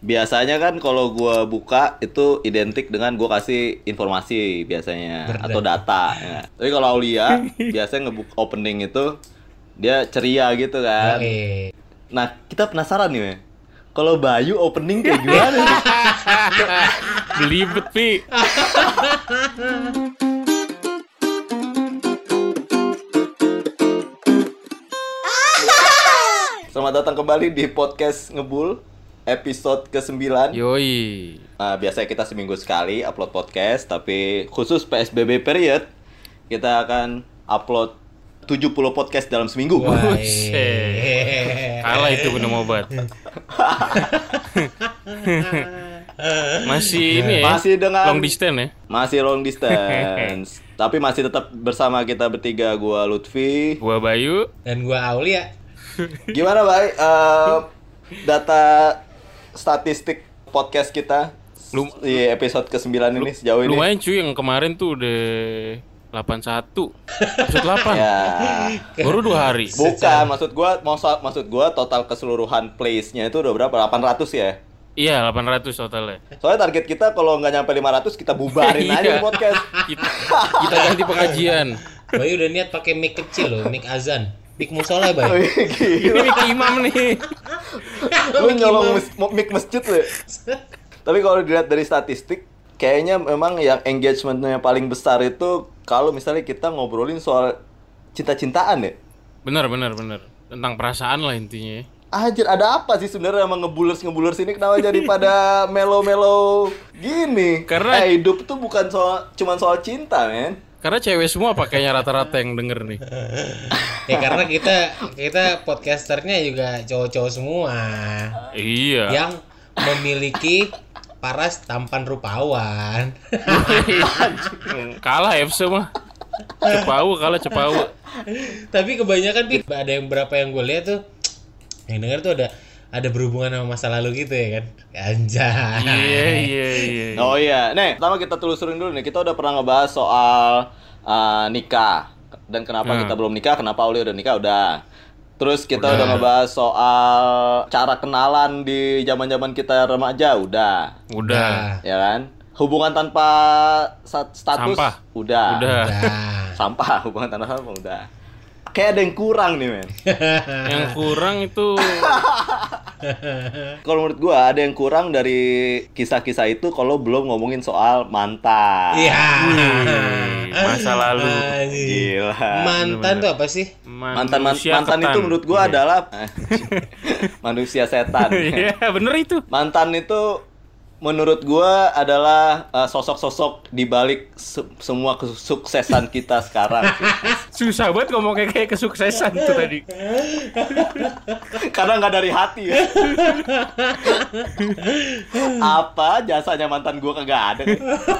biasanya kan kalau gua buka itu identik dengan gua kasih informasi biasanya Berdata. atau data. ya. Tapi kalau Aulia biasanya ngebuka opening itu dia ceria gitu kan. Oke. Nah kita penasaran nih, kalau Bayu opening kayak gimana? nih? Belibet, Pi. Selamat datang kembali di podcast Ngebul episode ke-9. Yoi. Nah, biasanya kita seminggu sekali upload podcast, tapi khusus PSBB period kita akan upload 70 podcast dalam seminggu. Kalah itu minum obat. Masih ini ya. Masih dengan- long distance ya. Masih long distance, tapi masih tetap bersama kita bertiga gua Lutfi. Gua Bayu. Dan gua Aulia. Gimana, Bay? Eh, data statistik podcast kita Lum- di episode ke-9 ini sejauh ini. Lumayan cuy yang kemarin tuh udah 81. Episode 8. Ya. Baru dua hari. Bukan, maksud gua maksud maksud gua total keseluruhan plays-nya itu udah berapa? 800 ya? Iya, 800 totalnya. Soalnya target kita kalau nggak nyampe 500 kita bubarin aja Iya. podcast. Kita, kita ganti pengajian. Bayu udah niat pakai mic kecil loh, mic azan. Mic musola, Oh, Bay. iya, Ini. Miki Imam nih. Lu nyolong mes- mo- mic masjid lu. ya? Tapi kalau dilihat dari statistik, kayaknya memang yang engagementnya paling besar itu kalau misalnya kita ngobrolin soal cinta-cintaan ya. Bener, bener, bener. Tentang perasaan lah intinya. ya. Anjir, ada apa sih sebenarnya sama ngebulers ngebulers ini kenapa jadi pada melo-melo gini? Karena- eh, hidup tuh bukan soal cuman soal cinta, men. Karena cewek semua pakainya rata-rata yang denger nih. ya karena kita kita podcasternya juga cowok-cowok semua Iya. yang memiliki paras tampan rupawan. kalah FC mah. Cepau kalah cepau. Tapi kebanyakan ada yang berapa yang gue lihat tuh yang denger tuh ada ada berhubungan sama masa lalu gitu ya kan. Anjay. Iya, iya, iya. Oh iya, nih, pertama kita telusurin dulu nih. Kita udah pernah ngebahas soal uh, nikah dan kenapa Hmm. kita belum nikah, kenapa Uli udah nikah udah. Terus kita udah, ngebahas soal cara kenalan di zaman-zaman kita remaja udah, Udah. ya kan? Hubungan tanpa status Sampah. udah. Udah. Sampah, hubungan tanpa sampah udah. Kayak ada yang kurang nih, men. Yang kurang itu Kalau menurut gua ada yang kurang dari kisah-kisah itu kalau belum ngomongin soal mantan. Iya. Masa lalu. Gila. Mantan tuh apa sih? mantan man- manusia mantan ketan. itu menurut gua Iya. adalah manusia setan. Iya, bener itu. mantan itu menurut gua adalah uh, sosok-sosok di balik se- semua kesuksesan kita sekarang. Susah banget ngomong kayak kayak kesuksesan tuh tadi. Karena nggak dari hati ya. Apa jasanya mantan gua kagak ada.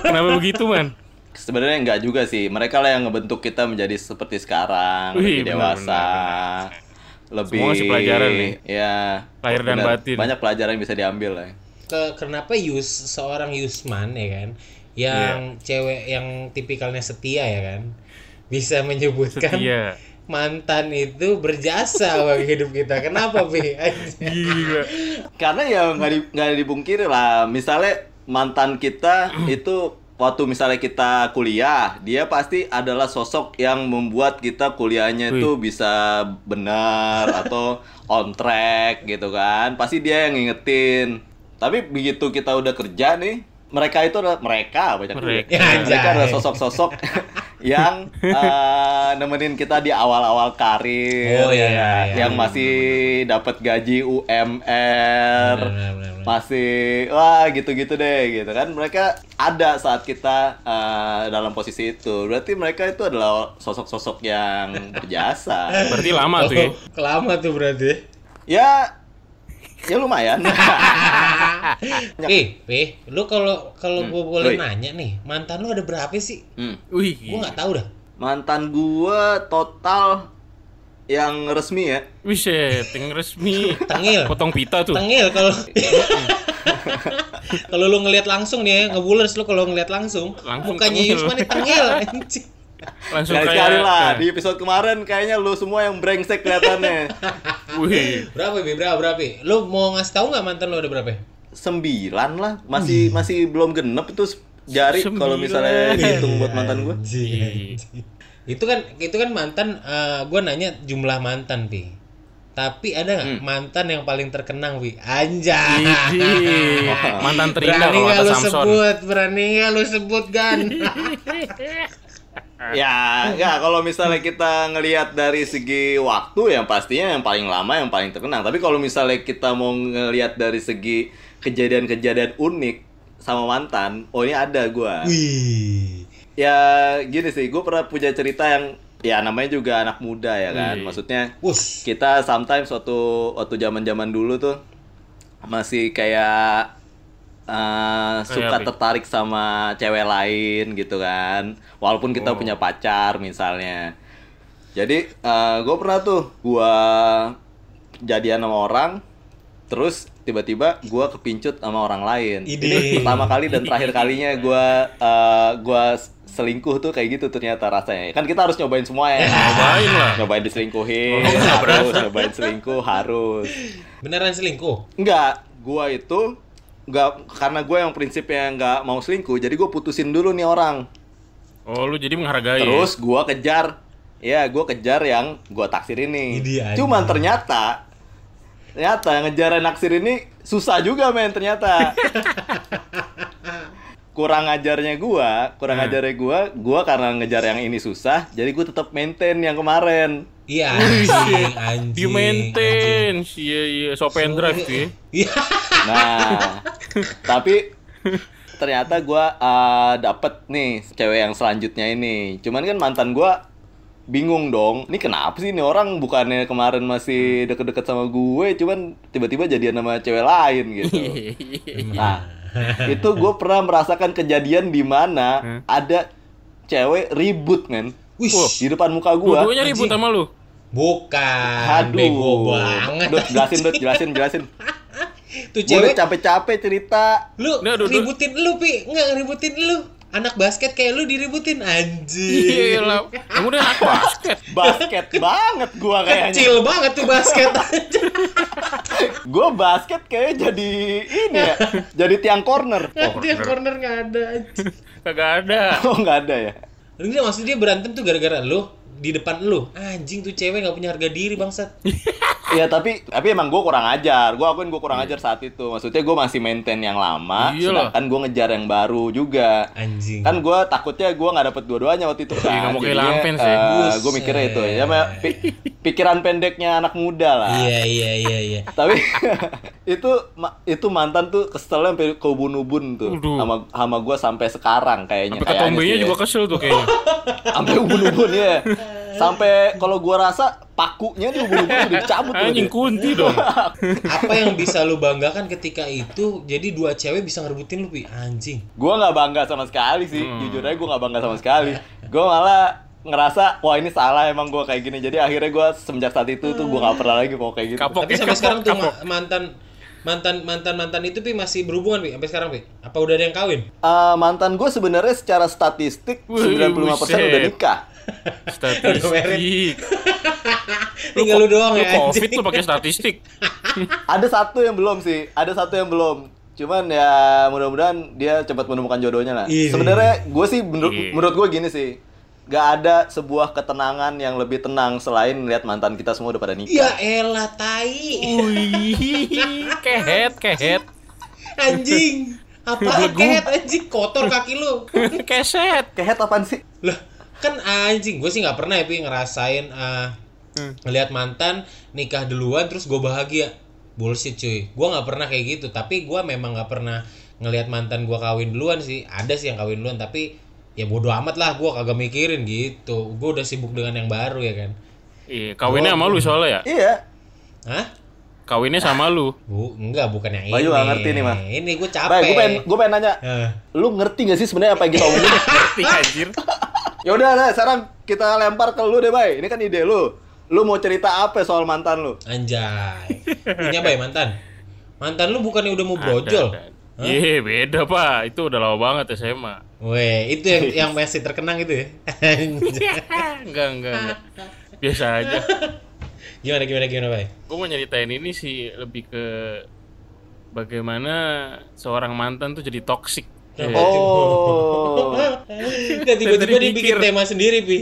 Kenapa begitu, Man? Sebenarnya nggak juga sih. Mereka lah yang ngebentuk kita menjadi seperti sekarang, Wih, lebih benar, dewasa. Lebih Semua sih pelajaran nih. Ya. Lahir dan benar. batin. Banyak pelajaran yang bisa diambil lah. Ke, kenapa Yus seorang Yusman ya kan yang cewek yang tipikalnya setia ya kan bisa menyebutkan Iya. mantan itu berjasa bagi hidup kita. Kenapa, Bi? Gila. Karena ya nggak di, nggak dipungkiri lah. Misalnya mantan kita itu waktu misalnya kita kuliah, dia pasti adalah sosok yang membuat kita kuliahnya itu bisa benar atau on track gitu kan. Pasti dia yang ngingetin. Tapi begitu kita udah kerja nih, mereka itu adalah mereka banyak Mereka. Ya, mereka adalah sosok-sosok yang eh, nemenin kita di awal-awal karir, Oh, iya, ya, iya, yang iya, masih dapat gaji UMR, Benar, benar, benar. masih wah gitu-gitu deh gitu kan mereka ada saat kita eh, dalam posisi itu berarti mereka itu adalah sosok-sosok yang berjasa Berarti lama tuh ya. Oh, Kelama tuh berarti. ya ya lumayan Eh, Pi, lu kalau kalau gua boleh Woi. nanya nih, mantan lu ada berapa sih? Hmm. Wih, Gua nggak tahu dah. mantan gua total yang resmi ya Wiset, yang resmi. Tengil. Potong pita tuh. Tengil kalau Kalau lu ngelihat langsung nih, ya, ngebulers lu kalau ngelihat langsung. Langsung Bukannya tengil. Yusman tengil. Langsung sekali kayak lah di episode kemarin kayaknya lu semua yang brengsek kelihatannya Wih. Berapa, Bi? Berapa, berapa? Lu mau ngasih tahu nggak mantan lu ada berapa? sembilan lah masih masih belum genep itu jari kalau misalnya dihitung buat mantan gue itu kan itu kan mantan eh, gua nanya jumlah mantan pi tapi ada nggak Hmm. mantan yang paling terkenang pi anjay. Mantan terindah berani kalau nggak lu Samson. sebut berani nggak lu sebut gan ya ya kalau misalnya kita ngelihat dari segi waktu yang pastinya yang paling lama yang paling terkenang tapi kalau misalnya kita mau ngelihat dari segi kejadian-kejadian unik sama mantan oh ini ada gue wih. Ya gini sih gue pernah punya cerita yang ya namanya juga anak muda ya kan? Wih. maksudnya Wus. kita sometimes waktu waktu zaman zaman dulu tuh masih kayak uh, suka apa? tertarik sama cewek lain gitu kan. Walaupun kita punya pacar misalnya. Jadi gue pernah tuh gue jadian sama orang terus tiba-tiba gue kepincut sama orang lain. Ide. ini pertama kali dan terakhir kalinya gue uh, gua selingkuh tuh kayak gitu ternyata rasanya. Kan kita harus nyobain semua ya. Cobain lah. nyobain diselingkuhin Oh, harus nyobain selingkuh harus. Beneran selingkuh? Enggak, gua itu enggak karena gue yang prinsipnya nggak mau selingkuh, jadi gue putusin dulu nih orang. Oh, lu jadi menghargai. Terus gua kejar, ya gua kejar yang gua taksir ini. Ini dia, Cuman ternyata, ternyata yang ngejar naksir ini susah juga men ternyata. kurang ajarnya gua, kurang Hmm. ajarnya gua, gua karena ngejar yang ini susah, jadi gua tetap maintain yang kemarin. iya anjing anjing Di maintain. Iya, iya. So ya. iya Nah, tapi ternyata gua uh, dapet nih cewek yang selanjutnya ini. Cuman kan mantan gua bingung dong. Ini kenapa sih ini orang bukannya kemarin masih deket-deket sama gue, cuman tiba-tiba jadian sama cewek lain gitu. Nah, itu gue pernah merasakan kejadian di mana ada cewek ribut men Wih, di depan muka gua. Dua-duanya ribut sama lu. bukan bego Aduh. banget Dut, jelasin, Dut, jelasin, jelasin. tuh Gue cewek capek-capek cerita. lu Nggak, ributin lu pi nggak ngeributin lu anak basket kayak lu diributin anjing Iya lah. Kamu udah anak basket. basket banget gua kayaknya. kecil banget tuh basket Gua basket kayaknya jadi ini ya, jadi tiang corner. dia corner nggak ada. Kagak ada. Oh nggak ada ya? Enggak maksud dia berantem tuh gara-gara lu di depan lu anjing tuh cewek nggak punya harga diri bangsat Iya tapi tapi emang gue kurang ajar. Gue akuin gue kurang ajar saat itu. Maksudnya gue masih maintain yang lama, Iya sedangkan gue ngejar yang baru juga. anjing Kan gue takutnya gue nggak dapet dua-duanya waktu itu Iya, kan. nggak mau kehilangan fans ya. gue mikirnya itu ya, pikiran pendeknya anak muda lah. iya iya iya iya Tapi itu ma- itu mantan tuh keselnya sampai ke ubun-ubun tuh Waduh. sama sama gue sampai sekarang kayaknya. Sampai kayaknya ketombenya sih ya. juga kesel tuh kayaknya. sampai ubun-ubun ya. Sampai kalau gua rasa pakunya nih ubun-ubun udah dicabut tuh. Anjing kunti dong. apa yang bisa lu banggakan ketika itu jadi dua cewek bisa ngerebutin lu pi anjing Gua nggak bangga sama sekali sih. Hmm. Jujur aja gua nggak bangga sama sekali. Gua malah ngerasa wah ini salah emang gua kayak gini. Jadi akhirnya gua semenjak saat itu tuh gua nggak pernah lagi mau kayak gitu. Kapok. tapi sampai kapok, sekarang tuh kapok. ma- mantan mantan mantan mantan itu pi masih berhubungan pi sampai sekarang pi apa udah ada yang kawin Eh, mantan gue sebenarnya secara statistik Wih, 95% buset. udah nikah. Statistik. tinggal lu doang Lu ya covid anjing lu pakai statistik. Ada satu yang belum sih, ada satu yang belum. Cuman ya mudah-mudahan dia cepat menemukan jodohnya lah. Iya. Sebenarnya gue sih menurut Iya. menurut gue gini sih, gak ada sebuah ketenangan yang lebih tenang selain lihat mantan kita semua udah pada nikah. ya elah tai. Wih, kehet, kehet. anjing. Apa kehet anjing. Kotor kaki lu. Keset. Kehet apaan sih? lah kan anjing gue sih nggak pernah ya pi ngerasain ah, ngelihat mantan nikah duluan terus gue bahagia. Bullshit cuy. Gue nggak pernah kayak gitu. Tapi gue memang nggak pernah ngelihat mantan gue kawin duluan sih. Ada sih yang kawin duluan tapi ya bodoh amat lah gue kagak mikirin gitu gue udah sibuk dengan yang baru ya kan Iya, kawinnya sama lu soalnya ya? Iya. Hah? Kawinnya sama lu. Bu, enggak bukan yang Bayu ini nggak ngerti nih, Mah. ini gue capek Baik, gue pengen gue pengen nanya, Eh, lu ngerti gak sih sebenarnya apa yang kita omongin? Ngerti anjir. ya udah, nah, sekarang kita lempar ke lu deh, Bay. Ini kan ide lu. Lu mau cerita apa soal mantan lu? anjay punya bay mantan mantan lu bukannya udah mau brojol. Iya, beda, Pak. Itu udah lama banget SMA. Weh, itu yang yang masih terkenang itu ya. Anjay. enggak, enggak, enggak. Biasa aja. gimana gimana gimana, Bay? Gue mau nyeritain ini sih lebih ke bagaimana seorang mantan tuh jadi toksik. Eh, Oh. Nggak tiba-tiba Tadi dia bikin mikir. tema sendiri, Pi.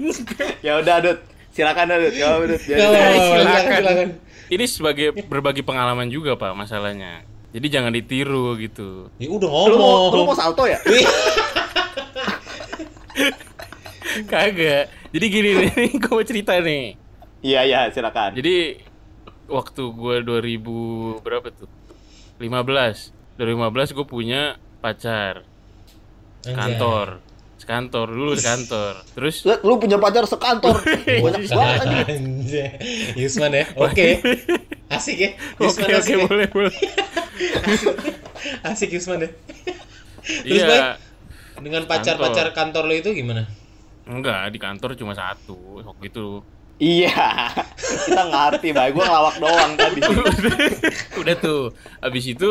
ya udah, Dut. Silakan Dut. Ya, Dut. Silakan, silakan. silakan. Ini sebagai berbagi pengalaman juga pak masalahnya. Jadi jangan ditiru gitu. Ya udah Lu mau, lu ngomong. mau salto ya? Kagak. Jadi gini nih, gue mau cerita nih. Iya, iya, silakan. Jadi waktu gue 2000 berapa tuh? 15. 2015 gue punya pacar kantor. Sekantor dulu sekantor. Terus Lu, lu punya pacar sekantor. Banyak banget. Yusman ya. Oke. Asik ya. Oke Yusman oke asik ya. boleh boleh. Asik Yusman ya. Terus, Iya. Bay? Dengan pacar-pacar kantor lo itu gimana? Enggak, di kantor cuma satu waktu itu. Iya. Kita ngerti, Bay. Gua ngelawak doang tadi. Udah tuh. Habis itu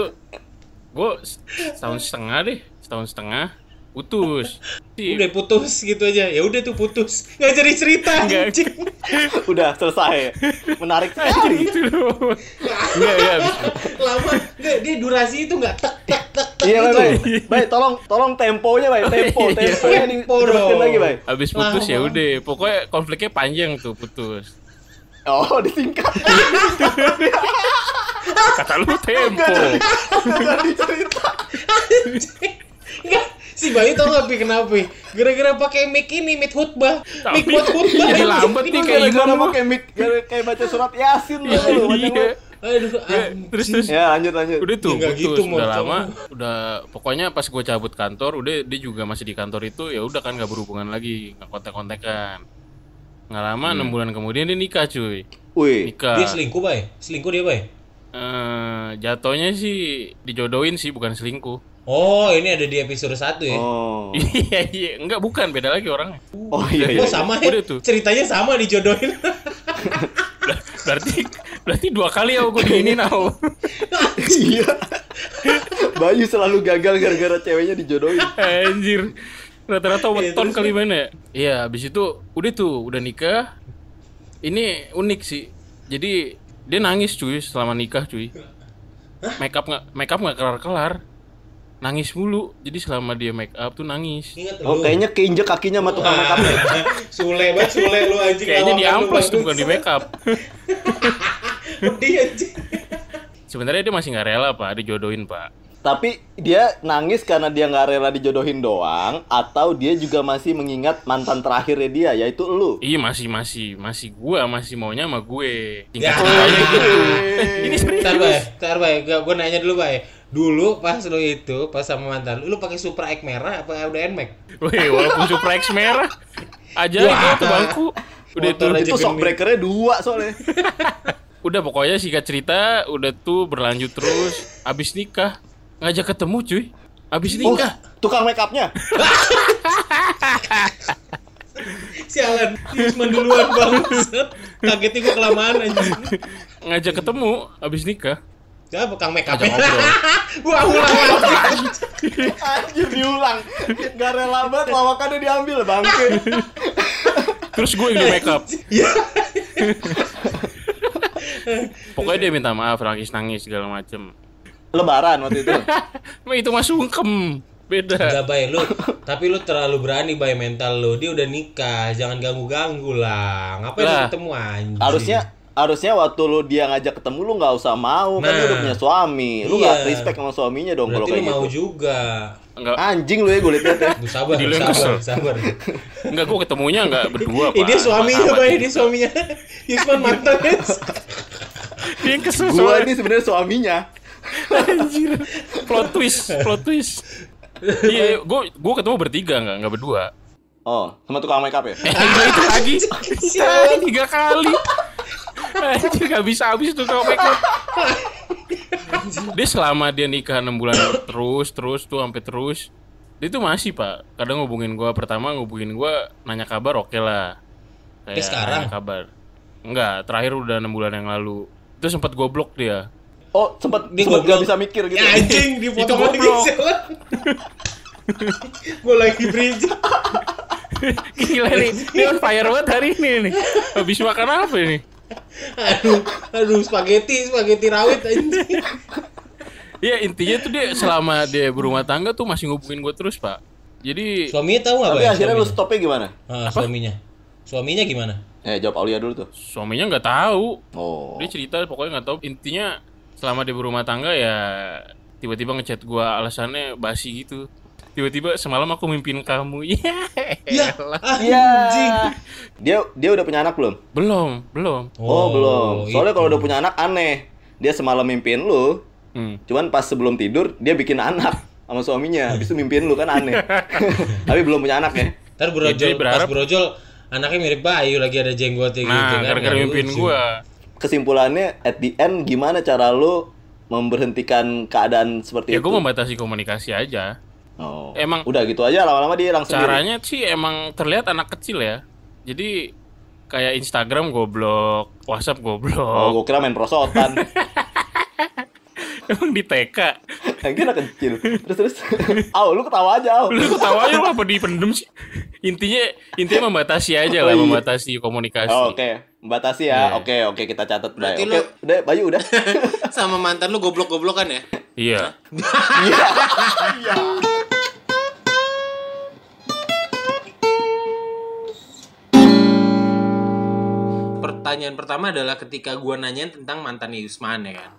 gue setahun setengah deh, setahun setengah putus. Udah putus gitu aja. Ya udah tuh putus. Nggak jadi cerita Nggak. anjing. Udah selesai. Menarik sekali. gitu loh. Ya Lama. Nggak, dia durasi itu nggak tek tek tek tek Iya, gitu. Bay. Bay, tolong tolong temponya, Bay. Tempo, Iya. temponya Tempo lagi, Bay. habis putus ya udah. Pokoknya konfliknya panjang tuh putus. Oh, disingkat. Kata lu tempo. Jadi cerita. Si Bayu tau gak Pi kenapa? Gara-gara pakai mic ini, mic khutbah. Mic buat khutbah. jadi lambat nih kayak Gara-gara Imam. pakai mic, kayak baca surat Yasin banyak Iya. banget. Aduh, Ya, terus terus Ya, lanjut lanjut. udah tuh Ya, gitu, udah Mon. lama udah pokoknya pas gue cabut kantor udah dia juga masih di kantor itu ya udah kan nggak berhubungan lagi nggak kontak kontekan nggak lama enam bulan kemudian dia nikah cuy Wih. nikah Dia selingkuh, Bay? Selingkuh dia, Bay? Eh, jatuhnya sih dijodohin sih bukan selingkuh Oh, ini ada di episode 1 ya? Oh. iya iya enggak bukan beda lagi orangnya Oh iya iya. Oh, sama ya? Udah tuh. Ceritanya sama dijodohin. berarti berarti dua kali aku gue diinin aku Iya. Bayu selalu gagal gara-gara ceweknya dijodohin. anjir rata-rata Iya, weton kali mana ya iya habis itu udah tuh udah nikah ini unik sih jadi dia nangis cuy selama nikah cuy make up nggak make up nggak kelar kelar nangis mulu jadi selama dia make up tuh nangis Ingat Oh, lu. kayaknya keinjek kakinya sama tukang makeup. Sule banget, Sule lu anjing. kayaknya di amplas tuh bukan di make up anjing. sebenarnya dia masih nggak rela pak dijodohin pak Tapi dia nangis karena dia nggak rela dijodohin doang, atau dia juga masih mengingat mantan terakhirnya dia, yaitu lu. iya masih masih masih gua masih maunya sama gue Ya. tingkat ceritanya gitu ini serius Bentar, Bay. Bentar, Bay. Gue nanya dulu, Bay. Dulu pas lu itu, pas sama mantan lu, lu pakai Supra X merah apa udah NMAX? Wih, walaupun Supra X merah aja Wah. itu tuh bangku. Udah aja Itu shock breakernya dua soalnya. udah pokoknya singkat cerita, udah tuh berlanjut terus. Abis nikah ngajak ketemu cuy. Abis Oh, nikah tukang makeupnya. Sialan, Yusman duluan banget. Kagetnya gue kelamaan anjing. ngajak ketemu abis nikah. Siapa Kang make up? Wah, ulang lagi. Anjir diulang. Gak rela banget lawakannya diambil bangke. Terus gue yang di make up. Iya. Pokoknya dia minta maaf, nangis nangis segala macem. Lebaran waktu itu. Nah, itu mah sungkem. Beda. Enggak bay lu, tapi lu terlalu berani bay mental lu. Dia udah nikah, jangan ganggu-ganggu lah. Ngapain lu Lah. ketemu anjing? Harusnya harusnya waktu lu dia ngajak ketemu lu nggak usah mau kan lu Nah. udah punya suami lu Iya. nggak respect sama suaminya dong kalau lu kayak mau gitu juga. Enggak, anjing lu ya gue liat ya Bu, sabar, lu sabar, sabar. enggak gue ketemunya enggak berdua, Pak. Dia suaminya, bay, dia suaminya. Yusman mantan. Dia yang kesel gue ini sebenarnya suaminya Anjir. Plot twist, plot twist. Iya, gue gue ketemu bertiga enggak, enggak berdua. oh sama tukang makeup ya Eh, enggak itu lagi. Tiga kali. Anjir gak bisa habis tuh up. Dia selama dia nikah 6 bulan terus terus tuh sampai terus. Dia tuh masih, Pak. Kadang ngubungin gua pertama ngubungin gua nanya kabar oke lah. Tapi sekarang? nanya kabar. Enggak, terakhir udah 6 bulan yang lalu. Itu sempat gua blok dia. oh sempet Dia sempet goblok. gak bisa mikir gitu Ya anjing, di Itu foto lagi goblok. Gue lagi bridge. Gila nih, dia on fire banget hari ini nih. Habis makan apa ini? Aduh aduh spaghetti spaghetti rawit anjing Iya intinya tuh dia selama dia berumah tangga tuh masih ngubungin gue terus pak. Jadi suaminya tahu nggak Tapi Bay, akhirnya lu stopnya gimana? Ah, suaminya suaminya gimana Eh, jawab Aulia dulu tuh. suaminya nggak tahu. Oh. Dia cerita pokoknya nggak tahu. Intinya selama dia berumah tangga ya tiba-tiba ngechat gue alasannya basi gitu. Tiba-tiba semalam aku mimpin kamu. Iya. Iya. Dia dia udah punya anak belum? Belum, belum. Oh, belum. Soalnya kalau udah punya anak aneh. Dia semalam mimpiin lu, Hmm. cuman pas sebelum tidur dia bikin anak sama suaminya. Habis itu mimpiin lu kan aneh. Tapi belum punya anak ya. ntar Ya, brojol dia berharap- pas brojol anaknya mirip Bayu lagi ada jenggotnya gitu Nah, kan gara-gara nggak mimpin lucu. gue. Kesimpulannya at the end gimana cara lu memberhentikan keadaan seperti Ya itu? gue membatasi komunikasi aja. Oh. Emang- udah gitu aja lama-lama dia sendiri. Caranya sih emang terlihat anak kecil ya. Jadi kayak Instagram goblok, WhatsApp Oh, goblok. gua kira main prosotan. Emang di TK. Yang kira kecil. Terus terus. Aw, lu ketawa aja, aw. Lu ketawa aja lu apa dipendem sih? Intinya intinya membatasi aja Oh, lah, iya. membatasi komunikasi. Oh, Oke, membatasi ya. Iya. Oke, oke kita catat Bay. Berarti Oke, lu- udah Bayu udah. sama mantan lu goblok-goblokan ya Iya. pertanyaan pertama adalah ketika gua nanyain tentang mantan Yusman ya kan.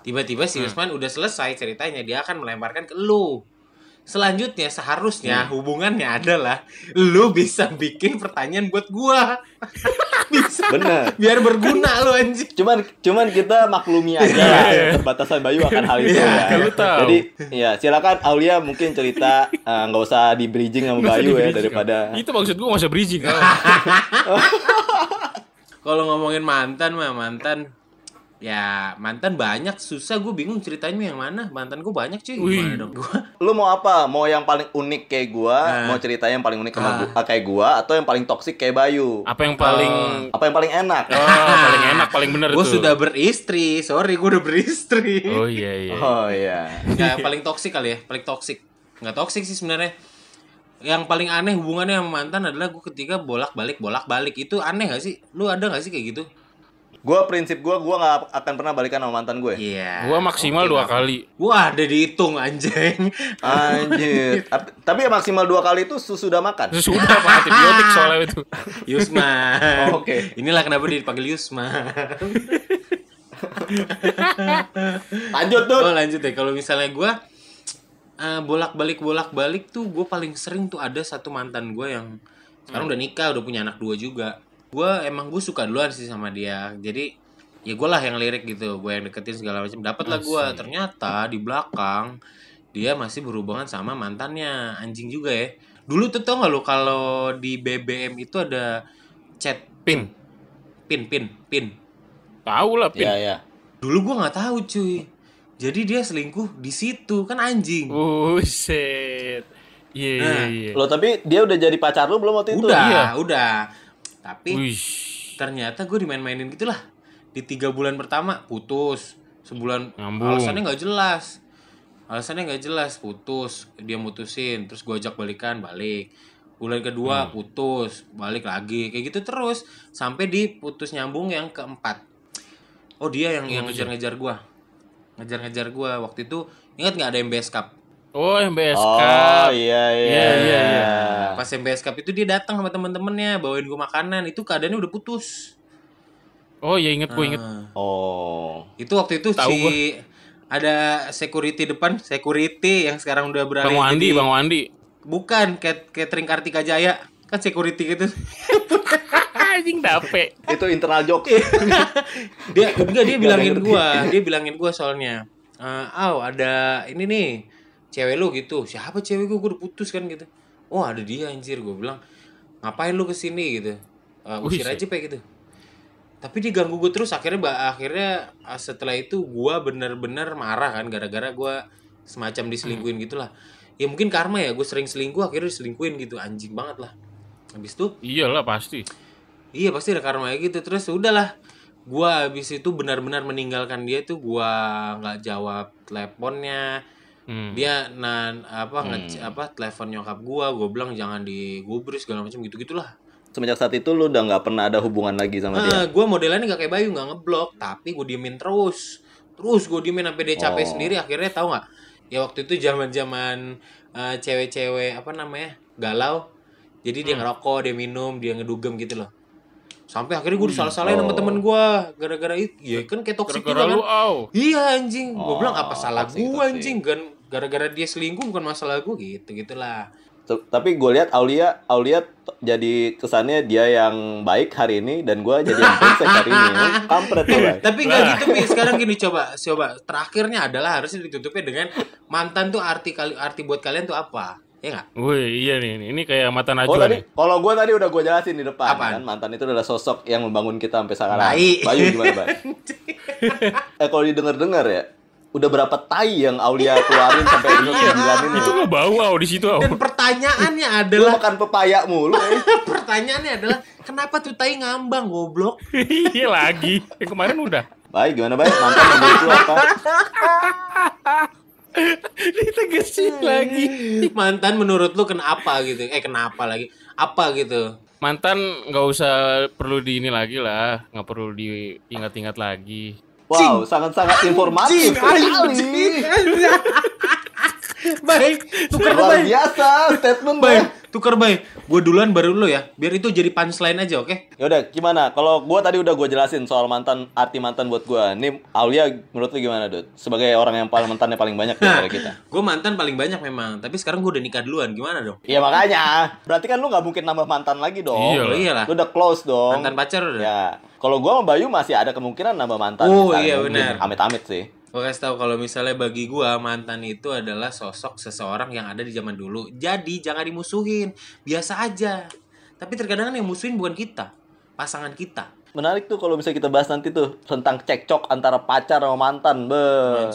Tiba-tiba Hmm. si Yusman udah selesai ceritanya, dia akan melemparkan ke lu. Selanjutnya seharusnya Hmm. hubungannya adalah lu bisa bikin pertanyaan buat gua. bisa. Bener. Biar berguna lu anjing. Cuman cuman kita maklumi aja lah keterbatasan Bayu akan hal itu Iya, ya. lu tahu. Jadi ya silakan Aulia mungkin cerita eh, nggak usah di bridging sama Nggak usah Bayu ya daripada Itu maksud gua masa bridging. Kalau ngomongin mantan mah mantan ya mantan banyak susah gue bingung ceritanya yang mana mantan gue banyak cuy Wih. gimana dong gue lu mau apa? Mau yang paling unik kayak gua, Nah. mau ceritanya yang paling unik sama Ah. gua, kayak gua atau yang paling toksik kayak Bayu? Apa yang paling Apa yang paling enak? Oh, paling enak, paling bener gue sudah beristri sorry gue udah beristri Oh iya iya. Oh iya. ya paling toksik kali ya paling toksik nggak toksik sih sebenarnya yang paling aneh hubungannya sama mantan adalah gue ketika bolak balik bolak balik itu aneh gak sih lu ada gak sih kayak gitu Gua prinsip gua gua nggak akan pernah balikan sama mantan gue. iya Gua maksimal Oke, dua Bang. kali. Wah, ada dihitung anjing. Anjir. tapi, tapi maksimal dua kali itu sesudah makan. Sudah Pak antibiotik soalnya itu. Yusma. Oh, oke. Inilah kenapa dia dipanggil Yusma. Lanjut tuh. oh, lanjut deh. Kalau misalnya eh, bolak-balik bolak-balik tuh gue paling sering tuh ada satu mantan gue yang sekarang udah nikah, udah punya anak dua juga. Gue emang gue suka duluan sih sama dia. Jadi ya gue lah yang lirik gitu, gue yang deketin segala macam. Dapatlah gue. Ternyata di belakang dia masih berhubungan sama mantannya, anjing juga ya. Dulu tuh tau gak lo kalau di BBM itu ada chat Pin. pin pin pin. Tahu lah pin. Ya ya. Dulu gua nggak tahu cuy. Jadi dia selingkuh di situ kan anjing. Buset. Iya iya Nah, iya. Lo tapi dia udah jadi pacar lu belum waktu itu? udah, iya. udah. Tapi Wih. ternyata gue dimain-mainin gitulah. Di tiga bulan pertama putus, sebulan Nyambung. alasannya nggak jelas. Alasannya nggak jelas, putus, dia mutusin, terus gue ajak balikan, balik. Bulan kedua Hmm. putus, balik lagi, kayak gitu terus sampai di putus nyambung yang keempat. Oh dia yang yang ngejar-ngejar gua, ngejar-ngejar gua waktu itu ingat nggak ada MBS Cup? Oh MBS Oh Cup. iya iya. Iya, iya, iya. Pas MBS Cup itu dia datang sama temen-temennya bawain gua makanan, itu keadaannya udah putus. Oh iya inget gue inget. Nah, Oh. itu waktu itu Tahu si ada security depan, security yang sekarang udah beralih Bang Wandi, jadi- Bang Wandi. bukan cat catering Kartika Jaya kan security gitu. Anjing dape. Itu internal jokes. dia enggak dia bilangin gua, dia bilangin gua soalnya. Eh, "Aw, ada ini nih. Cewek lu gitu. Siapa cewek gua? Gua udah putus kan gitu." Oh, ada dia anjir gua bilang. "Ngapain lu ke sini gitu?" "Eh, usir aja pe gitu. Tapi dia ganggu gue terus akhirnya akhirnya ah, setelah itu gua bener-bener marah kan gara-gara gua semacam diselingkuhin gitulah. Ya mungkin karma ya, gue sering selingkuh akhirnya diselingkuhin gitu anjing banget lah. Habis itu Iyalah pasti. Iya pasti ada karma gitu terus udahlah gua habis itu benar-benar meninggalkan dia tuh gua nggak jawab teleponnya Hmm. dia nan apa nge apa telepon nyokap gua gua bilang jangan digubris segala macam gitu gitulah semenjak saat itu lu udah nggak pernah ada hubungan lagi sama dia. Ah, gue modelannya nggak kayak Bayu nggak ngeblok, tapi gue diemin terus, terus gue diemin sampai dia capek Oh. sendiri. Akhirnya tahu nggak? Ya waktu itu zaman zaman cewek-cewek apa namanya galau, jadi Hmm. dia ngerokok, dia minum, dia ngedugem gitu loh. Sampai akhirnya gue disalah-salahin sama Oh. temen gue gara-gara itu. Ya kan kayak toksik juga Gara-gara kan. lu au. Iya anjing, gue Oh, bilang apa salah toxic, gue anjing kan gara-gara dia selingkuh bukan masalah gue gitu gitulah. Tapi gue lihat Aulia, Aulia jadi kesannya dia yang baik hari ini dan gue jadi yang brengsek hari ini. Kampret tuh, Bay. Tapi nggak gitu Mi. Sekarang gini coba, coba terakhirnya adalah harusnya ditutupnya dengan mantan tuh arti kali arti buat kalian tuh apa? Ya nggak? Wih, iya nih. Ini kayak mata Oh najwa tadi, nih. kalau gue tadi udah gue jelasin di depan Apaan? kan mantan itu adalah sosok yang membangun kita sampai sekarang. Baik. Bayu gimana, Bay? eh kalau didengar-dengar ya, udah berapa tai yang Aulia keluarin sampai episode 9 ini. Itu nggak bau au di situ au. Dan pertanyaannya Lu adalah makan pepaya mulu, eh. pertanyaannya adalah kenapa tuh tai ngambang goblok? Iya lagi. Yang kemarin udah. Baik, gimana baik? Mantan menurut lu apa? Ditegesin lagi. Mantan menurut lu kenapa gitu? Eh kenapa lagi? Apa gitu? Mantan nggak usah perlu di ini lagi lah, nggak perlu diingat-ingat lagi. Wow, sangat-sangat informatif sekali. Baik, tukar Luar biasa statement Baik, Bay. tukar baik. Gue duluan baru lu ya, biar itu jadi punchline aja, oke? Yaudah, gimana? Kalau gua tadi udah gua jelasin soal mantan, arti mantan buat gua. Nih, Aulia menurut lu gimana, Dut? Sebagai orang yang paling mantannya paling banyak di antara kita. Gue mantan paling banyak memang, tapi sekarang gue udah nikah duluan. Gimana dong? Iya makanya. Berarti kan lu nggak mungkin nambah mantan lagi dong. Iya lah. iyalah. Lu udah close dong. Mantan pacar udah. Ya. Kalau gua sama Bayu masih ada kemungkinan nambah mantan. Oh, iya, benar. Amit-amit sih. Gue kasih tahu kalau misalnya bagi gua mantan itu adalah sosok seseorang yang ada di zaman dulu. Jadi jangan dimusuhin, biasa aja. Tapi terkadang kan yang musuhin bukan kita, pasangan kita. Menarik tuh kalau bisa kita bahas nanti tuh tentang cekcok antara pacar sama mantan. Be.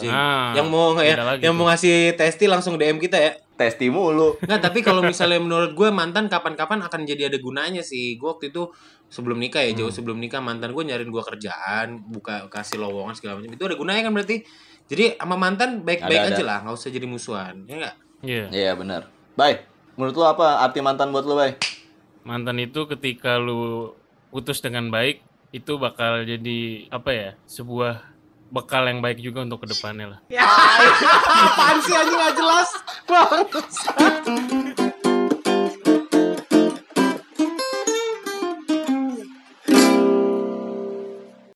Nah, yang mau ya, yang tuh. mau ngasih testi langsung DM kita ya. Testi mulu. Nggak, tapi kalau misalnya menurut gue mantan kapan-kapan akan jadi ada gunanya sih. Gue waktu itu sebelum nikah ya, jauh sebelum nikah mantan gue nyariin gue kerjaan, buka kasih lowongan segala macam. Itu ada gunanya kan berarti. Jadi sama mantan baik-baik aja lah, nggak usah jadi musuhan. Ya nggak? Iya. Iya benar. Bay, menurut lu apa arti mantan buat lu, Bay? Mantan itu ketika lu putus dengan baik, itu bakal jadi apa ya? Sebuah bekal yang baik juga untuk ke depannya lah. Apaan sih anjing nggak jelas? Bang.